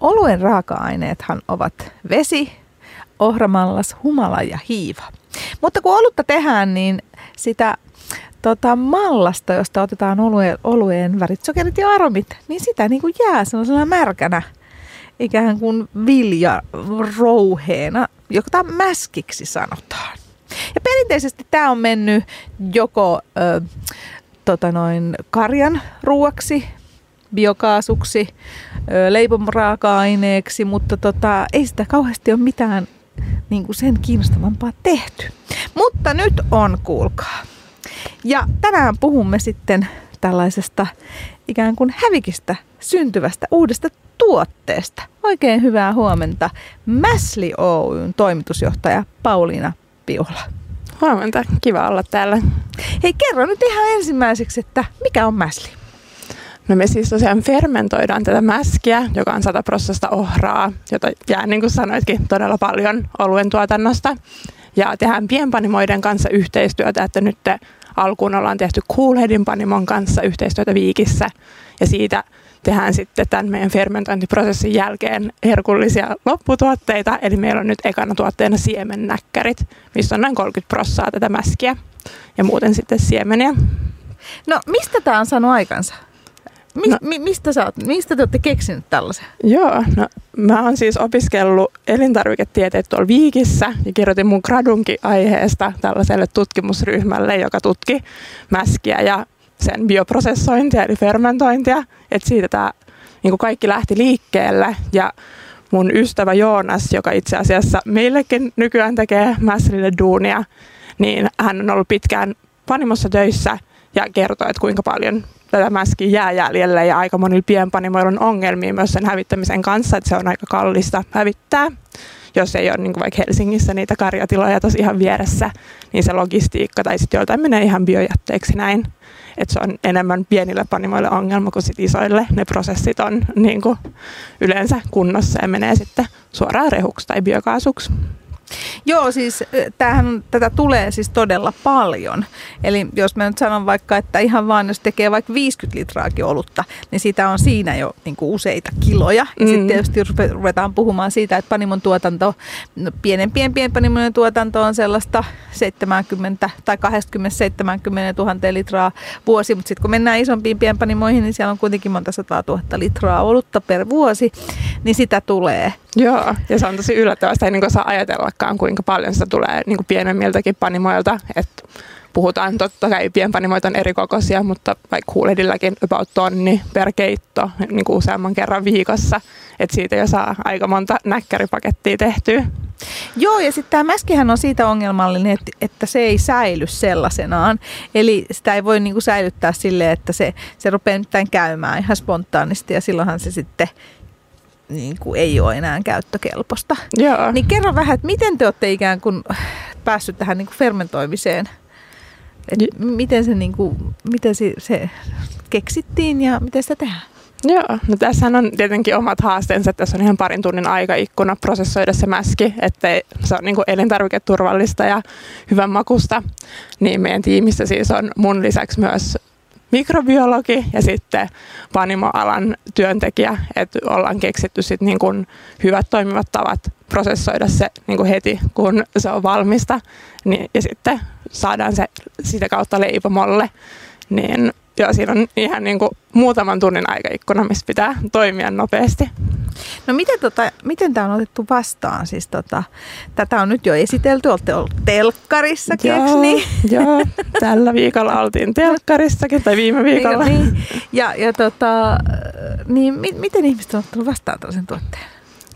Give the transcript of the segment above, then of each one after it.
oluen raaka-aineethan ovat vesi, ohramallas, humala ja hiiva. Mutta kun olutta tehdään, niin sitä tota, mallasta, josta otetaan oluen, olueen värit, sokerit ja aromit, niin sitä niin kuin jää sellaisena märkänä ikään kuin viljarouheena, jota mäskiksi sanotaan. Ja perinteisesti tämä on mennyt joko ö, tota noin, karjan ruuaksi, biokaasuksi, leipomraaka-aineeksi, mutta tota, ei sitä kauheasti ole mitään niin kuin sen kiinnostavampaa tehty. Mutta nyt on, kuulkaa. Ja tänään puhumme sitten tällaisesta ikään kuin hävikistä syntyvästä uudesta tuotteesta. Oikein hyvää huomenta Mäsli Oyn toimitusjohtaja Pauliina Piula. Huomenta, kiva olla täällä. Hei kerro nyt ihan ensimmäiseksi, että mikä on mäsli? No me siis tosiaan fermentoidaan tätä mäskiä, joka on 100 prosenttia ohraa, jota jää niin kuin sanoitkin todella paljon oluen tuotannosta. Ja tehdään pienpanimoiden kanssa yhteistyötä, että nyt alkuun ollaan tehty Coolheadin panimon kanssa yhteistyötä Viikissä. Ja siitä tehdään sitten tämän meidän fermentointiprosessin jälkeen herkullisia lopputuotteita. Eli meillä on nyt ekana tuotteena siemennäkkärit, missä on noin 30 prossaa tätä mäskiä ja muuten sitten siemeniä. No mistä tämä on saanut aikansa? Mi- no, mi- mistä, sä oot, mistä te olette keksinyt tällaisen? Joo, no mä oon siis opiskellut elintarviketieteet tuolla Viikissä ja kirjoitin mun gradunkin aiheesta tällaiselle tutkimusryhmälle, joka tutki mäskiä ja sen bioprosessointia eli fermentointia. Että siitä tämä niin kaikki lähti liikkeelle ja mun ystävä Joonas, joka itse asiassa meillekin nykyään tekee mäsrille duunia, niin hän on ollut pitkään panimossa töissä ja kertoo, että kuinka paljon tätä mäskiä jää jäljelle ja aika monilla pienpanimoilla on ongelmia myös sen hävittämisen kanssa, että se on aika kallista hävittää. Jos ei ole niin kuin vaikka Helsingissä niitä karjatiloja tosi ihan vieressä, niin se logistiikka tai sitten joiltain menee ihan biojätteeksi näin. Että se on enemmän pienille panimoille ongelma kuin sit isoille. Ne prosessit on niin kuin yleensä kunnossa ja menee sitten suoraan rehuksi tai biokaasuksi. Joo, siis tämähän, tätä tulee siis todella paljon. Eli jos mä nyt sanon vaikka, että ihan vaan jos tekee vaikka 50 litraakin olutta, niin sitä on siinä jo niin kuin useita kiloja. Ja mm. sitten tietysti ruvetaan puhumaan siitä, että panimon tuotanto, no pienempien pienpanimojen tuotanto on sellaista 70 tai 20-70 000 litraa vuosi, mutta sitten kun mennään isompiin pienpanimoihin, niin siellä on kuitenkin monta sataa tuhatta litraa olutta per vuosi, niin sitä tulee. Joo, ja se on tosi yllättävää, sitä ei niin saa ajatellakaan, kuinka paljon sitä tulee niin kuin pienemmiltäkin panimoilta. että puhutaan totta kai pienpanimoita on eri kokoisia, mutta vaikka huuledillakin about tonni per keitto niin kuin useamman kerran viikossa. Että siitä jo saa aika monta näkkäripakettia tehtyä. Joo, ja sitten tämä mäskihän on siitä ongelmallinen, että, että se ei säily sellaisenaan. Eli sitä ei voi niinku säilyttää silleen, että se, se rupeaa nyt käymään ihan spontaanisti ja silloinhan se sitten niin kuin ei ole enää käyttökelpoista. Joo. Niin kerro vähän, että miten te olette ikään kuin päässyt tähän niin kuin fermentoimiseen? Et miten se, niin kuin, miten se, se keksittiin ja miten sitä tehdään? Joo, no tässä on tietenkin omat haasteensa. Tässä on ihan parin tunnin aikaikkuna prosessoida se mäski, että se on niin kuin elintarviketurvallista ja hyvän makusta. Niin meidän tiimissä siis on mun lisäksi myös mikrobiologi ja sitten panimoalan työntekijä, että ollaan keksitty sit niin kuin hyvät toimivat tavat prosessoida se niin kuin heti, kun se on valmista, niin, ja sitten saadaan se sitä kautta leipomolle, niin Joo, siinä on ihan niin kuin muutaman tunnin aikaikkuna, missä pitää toimia nopeasti. No miten, tota, miten tämä on otettu vastaan? Siis tota, tätä on nyt jo esitelty, olette olleet telkkarissakin, joo, niin? Joo, tällä viikolla oltiin telkkarissakin, tai viime viikolla. Niin, ja, ja tota, niin mi- miten ihmiset on ottanut vastaan tällaisen tuotteen?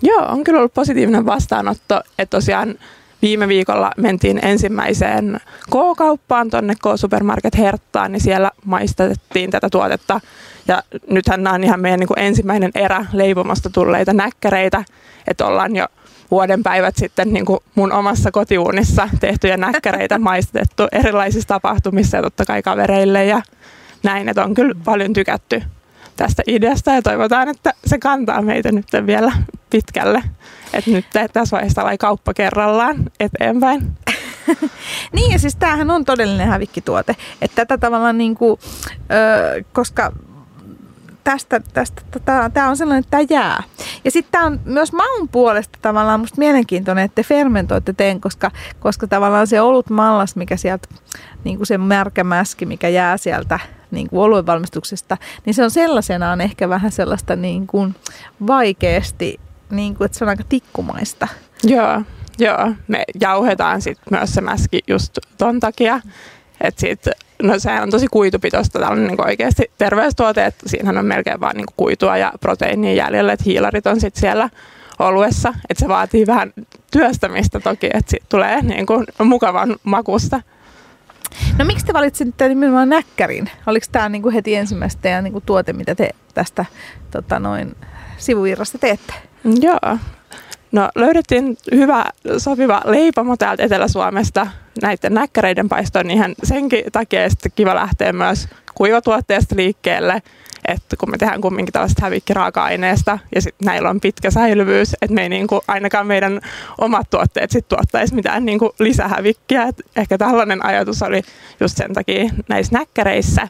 Joo, on kyllä ollut positiivinen vastaanotto, että tosiaan viime viikolla mentiin ensimmäiseen K-kauppaan tuonne K-Supermarket Herttaan, niin siellä maistettiin tätä tuotetta. Ja nythän nämä on ihan meidän niin kuin ensimmäinen erä leipomasta tulleita näkkäreitä, että ollaan jo vuoden päivät sitten niin kuin mun omassa kotiuunissa tehtyjä näkkäreitä maistettu erilaisissa tapahtumissa ja totta kai kavereille ja näin, että on kyllä paljon tykätty tästä ideasta ja toivotaan, että se kantaa meitä nyt vielä pitkälle. Että nyt tässä vaiheessa lai kauppa kerrallaan eteenpäin. niin ja siis tämähän on todellinen hävikkituote. Että tätä tavallaan niin kuin, ö, koska tästä, tästä tämä on sellainen, että tämä jää. Ja sitten tämä on myös maun puolesta tavallaan musta mielenkiintoinen, että te fermentoitte teen, koska, koska tavallaan se olut mallas, mikä sieltä, niin kuin se märkä mäski, mikä jää sieltä niin kuin oluen valmistuksesta, niin se on sellaisenaan ehkä vähän sellaista niin kuin vaikeasti, niin kuin, että se on aika tikkumaista. Joo, joo. Me jauhetaan sitten myös se mäski just ton takia, että siitä No sehän on tosi kuitupitoista, tällainen niin oikeasti terveystuote, että siinähän on melkein vaan niin kuitua ja proteiinia jäljellä, että hiilarit on sitten siellä oluessa, että se vaatii vähän työstämistä toki, että siitä tulee niin kuin mukavan makusta. No miksi te valitsitte nimenomaan näkkärin? Oliko tämä niin kuin heti ensimmäistä teidän niin kuin tuote, mitä te tästä tota noin, sivuvirrasta teette? Joo. No löydettiin hyvä sopiva leipamo täältä Etelä-Suomesta näiden näkkäreiden paistoon, niin senkin takia sitten kiva lähteä myös kuivatuotteesta liikkeelle, että kun me tehdään kumminkin tällaista hävikkiraaka-aineesta ja sitten näillä on pitkä säilyvyys, että me ei niinku, ainakaan meidän omat tuotteet sitten tuottaisi mitään niinku lisähävikkiä. Et ehkä tällainen ajatus oli just sen takia näissä näkkäreissä,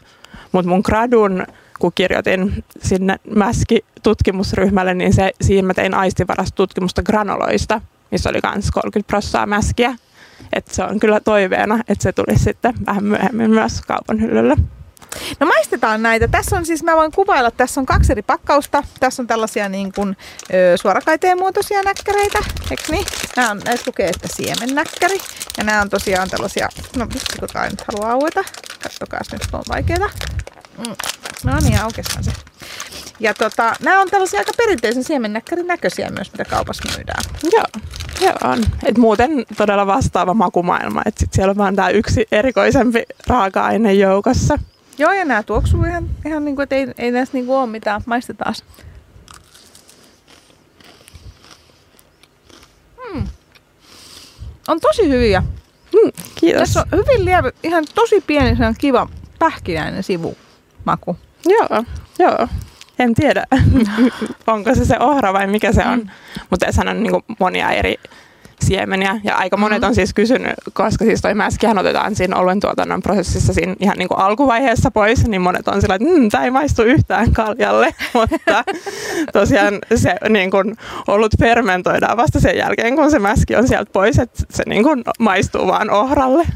mutta mun gradun kun kirjoitin sinne Mäski-tutkimusryhmälle, niin se, siinä mä tein tutkimusta granoloista, missä oli myös 30 prosenttia mäskiä. Et se on kyllä toiveena, että se tulisi sitten vähän myöhemmin myös kaupan hyllylle. No maistetaan näitä. Tässä on siis, mä voin kuvailla, tässä on kaksi eri pakkausta. Tässä on tällaisia niin kuin, ö, suorakaiteen muotoisia näkkäreitä, eikö niin? Nämä on, näissä lukee, että siemennäkkäri. Ja nämä on tosiaan tällaisia, no vitsi kun tämä nyt haluaa aueta. Kattokaa nyt, on vaikeaa. Mm. No niin, aukestaan se. Ja tota, nämä on tällaisia aika perinteisen siemennäkkärin näköisiä myös, mitä kaupassa myydään. Joo, joo on. Et muuten todella vastaava makumaailma. Et sit siellä on vaan tämä yksi erikoisempi raaka-aine joukossa. Joo, ja nämä tuoksuu ihan, ihan niin kuin, että ei, ei näissä niin kuin ole mitään. Maistetaan. Hmm. On tosi hyviä. Hmm, kiitos. Tässä on hyvin lievä, ihan tosi pieni, kiva pähkinäinen sivu maku. Joo, joo. En tiedä, onko se se ohra vai mikä se on. Mm. Mutta tässä on niin monia eri siemeniä. Ja aika monet on mm. siis kysynyt, koska siis toi mäskihän otetaan siinä oluen tuotannon prosessissa siinä ihan niin kuin alkuvaiheessa pois, niin monet on sillä, että mmm, tämä ei maistu yhtään kaljalle. Mutta tosiaan se niin kuin, ollut fermentoidaan vasta sen jälkeen, kun se mäski on sieltä pois, että se niin kuin, maistuu vaan ohralle.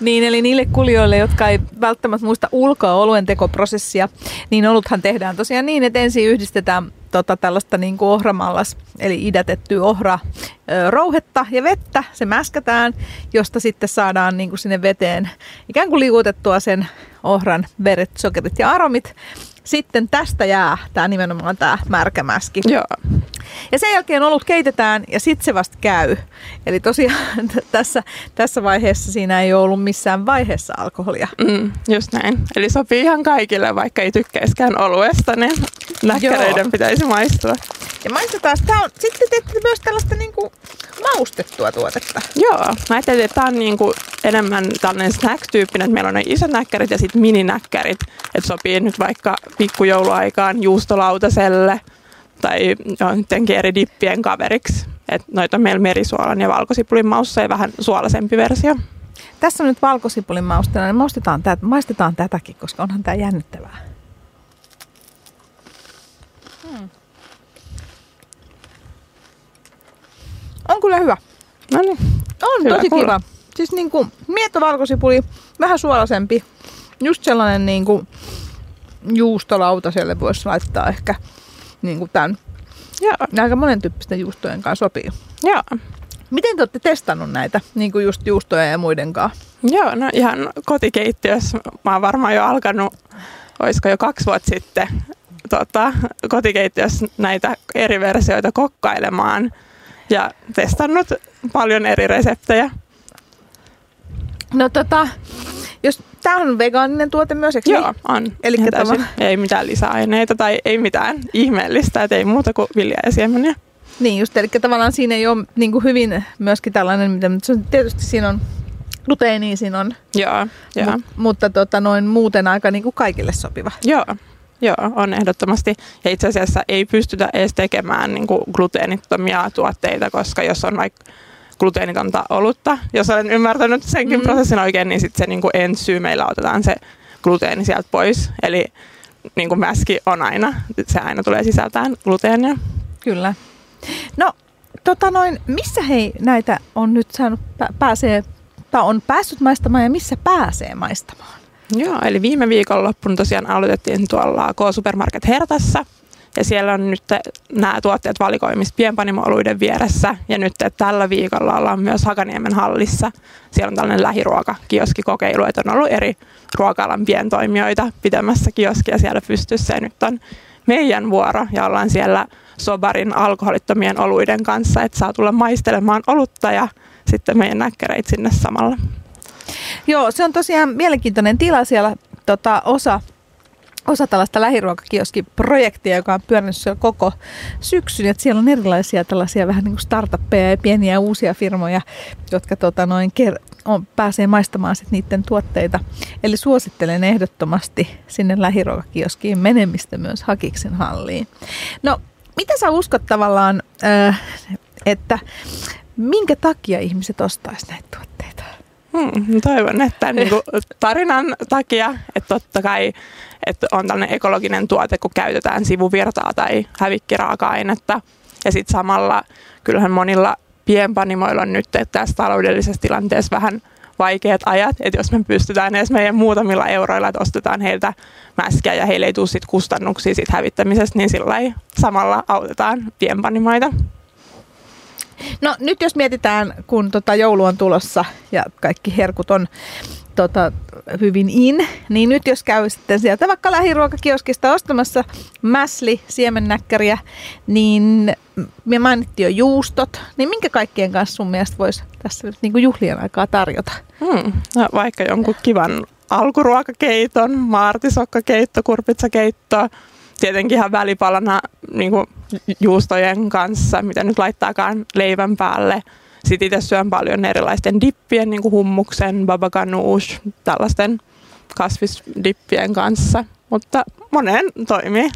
Niin, eli niille kulijoille, jotka ei välttämättä muista ulkoa oluen tekoprosessia, niin oluthan tehdään tosiaan niin, että ensin yhdistetään tota, tällaista niin kuin ohramallas, eli idätetty ohra rouhetta ja vettä, se mäskätään, josta sitten saadaan niin kuin sinne veteen ikään kuin liuutettua sen ohran veret, sokerit ja aromit. Sitten tästä jää tämä nimenomaan tämä märkämäski. Joo. Ja sen jälkeen olut keitetään ja sitten se vasta käy. Eli tosiaan tässä, tässä vaiheessa siinä ei ole ollut missään vaiheessa alkoholia. Mm, just näin. Eli sopii ihan kaikille, vaikka ei tykkäiskään oluesta, niin näkkäreiden Joo. pitäisi maistua. Ja maistetaan, tämä on, sitten teette myös tällaista niin kuin maustettua tuotetta. Joo, mä ajattelin, että tämä on niin kuin enemmän tällainen snack-tyyppinen, että meillä on ne isot näkkärit ja sitten mininäkkärit, että sopii nyt vaikka pikkujouluaikaan juustolautaselle tai jotenkin eri dippien kaveriksi. Et noita on meillä merisuolan ja valkosipulin maussa ja vähän suolaisempi versio. Tässä on nyt valkosipulin maustena, niin maistetaan, tätä, maistetaan tätäkin, koska onhan tämä jännittävää. Hmm. On kyllä hyvä. No niin. On hyvä tosi kuulla. kiva. Siis niin kuin mietto valkosipuli, vähän suolaisempi. Just sellainen niin kuin juustolautaselle voisi laittaa ehkä niin kuin tämän. Ja aika monen tyyppisten juustojen kanssa sopii. Joo. Miten te olette testannut näitä, niin kuin just juustoja ja muiden kanssa? Joo, no ihan kotikeittiössä. Mä oon varmaan jo alkanut, olisiko jo kaksi vuotta sitten, tota, kotikeittiössä näitä eri versioita kokkailemaan ja testannut paljon eri reseptejä. No tota, jos tämä on vegaaninen tuote myös, eikö Joo, on. Eli tämä... Ei mitään lisäaineita tai ei mitään ihmeellistä, että ei muuta kuin viljaa ja siemeniä. Niin just, eli tavallaan siinä ei ole niin kuin hyvin myöskin tällainen, mitä tietysti siinä on gluteenia siinä on. Joo, joo. Mut, mutta tota, noin muuten aika niin kuin kaikille sopiva. Joo, Joo, on ehdottomasti. Ja itse asiassa ei pystytä edes tekemään niin kuin gluteenittomia tuotteita, koska jos on vaikka gluteenitonta olutta. Jos olen ymmärtänyt senkin mm. prosessin oikein, niin sitten se niin kuin ensyymeillä otetaan se gluteeni sieltä pois. Eli niin kuin mäski on aina, se aina tulee sisältään gluteenia. Kyllä. No, tota noin, missä hei näitä on nyt saanut pääsee, on päässyt maistamaan ja missä pääsee maistamaan? Joo, eli viime viikonloppuna tosiaan aloitettiin tuolla K-Supermarket Hertassa. Ja siellä on nyt nämä tuotteet valikoimissa pienpanimooluiden vieressä. Ja nyt tällä viikolla ollaan myös Hakaniemen hallissa. Siellä on tällainen lähiruokakioskikokeilu, että on ollut eri ruokalan pientoimijoita pitämässä kioskia siellä pystyssä. Ja nyt on meidän vuoro ja ollaan siellä Sobarin alkoholittomien oluiden kanssa, että saa tulla maistelemaan olutta ja sitten meidän näkkäreit sinne samalla. Joo, se on tosiaan mielenkiintoinen tila siellä tota, osa osa tällaista lähiruokakioskiprojektia, joka on pyörinyt siellä koko syksyn. Että siellä on erilaisia tällaisia vähän niin kuin startuppeja ja pieniä uusia firmoja, jotka tota, noin ker- on, pääsee maistamaan sit niiden tuotteita. Eli suosittelen ehdottomasti sinne lähiruokakioskiin menemistä myös Hakiksen halliin. No, mitä sä uskot tavallaan, äh, että minkä takia ihmiset ostaisivat näitä? Hmm, toivon, että niin kuin tarinan takia, että totta kai että on tällainen ekologinen tuote, kun käytetään sivuvirtaa tai hävikkiraaka-ainetta. Ja sitten samalla kyllähän monilla pienpanimoilla on nyt tässä taloudellisessa tilanteessa vähän vaikeat ajat, että jos me pystytään edes meidän muutamilla euroilla, että ostetaan heiltä mäskiä ja heille ei tule sit kustannuksia siitä hävittämisestä, niin sillä samalla autetaan pienpanimoita. No nyt jos mietitään, kun tota joulu on tulossa ja kaikki herkut on tota, hyvin in, niin nyt jos käy sitten sieltä vaikka lähiruokakioskista ostamassa mäsli, siemennäkkäriä, niin me mainittiin jo juustot, niin minkä kaikkien kanssa sun mielestä voisi tässä nyt niin kuin juhlien aikaa tarjota? Hmm, no, vaikka jonkun kivan alkuruokakeiton, maartisokkakeitto, kurpitsakeitto, tietenkin ihan välipalana niin kuin juustojen kanssa, mitä nyt laittaakaan leivän päälle. Sitten itse syön paljon erilaisten dippien, niin kuin hummuksen, baba ganoush, tällaisten kasvisdippien kanssa. Mutta monen toimii.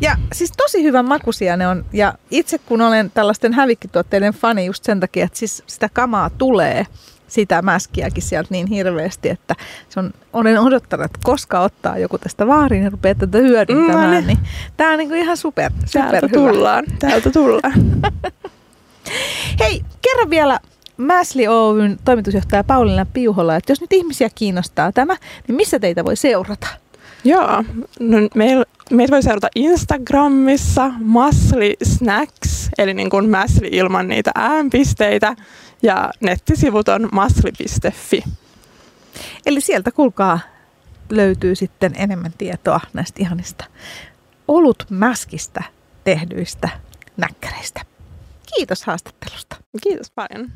Ja siis tosi hyvän makuisia ne on. Ja itse kun olen tällaisten hävikkituotteiden fani just sen takia, että siis sitä kamaa tulee – sitä mäskiäkin sieltä niin hirveästi, että se on, olen odottanut, että koska ottaa joku tästä vaariin ja rupeaa tätä hyödyntämään, mm, niin tämä on niin kuin ihan super, super täältä hyvä. tullaan, täältä tullaan. Hei, kerro vielä Mäsli Oyn toimitusjohtaja Pauliina Piuhola, että jos nyt ihmisiä kiinnostaa tämä, niin missä teitä voi seurata? Joo, no meil, meitä voi seurata Instagramissa Masli Snacks, eli niin kuin Mäsli ilman niitä äänpisteitä ja nettisivut on masli.fi. Eli sieltä kuulkaa löytyy sitten enemmän tietoa näistä ihanista olutmäskistä tehdyistä näkkäreistä. Kiitos haastattelusta. Kiitos paljon.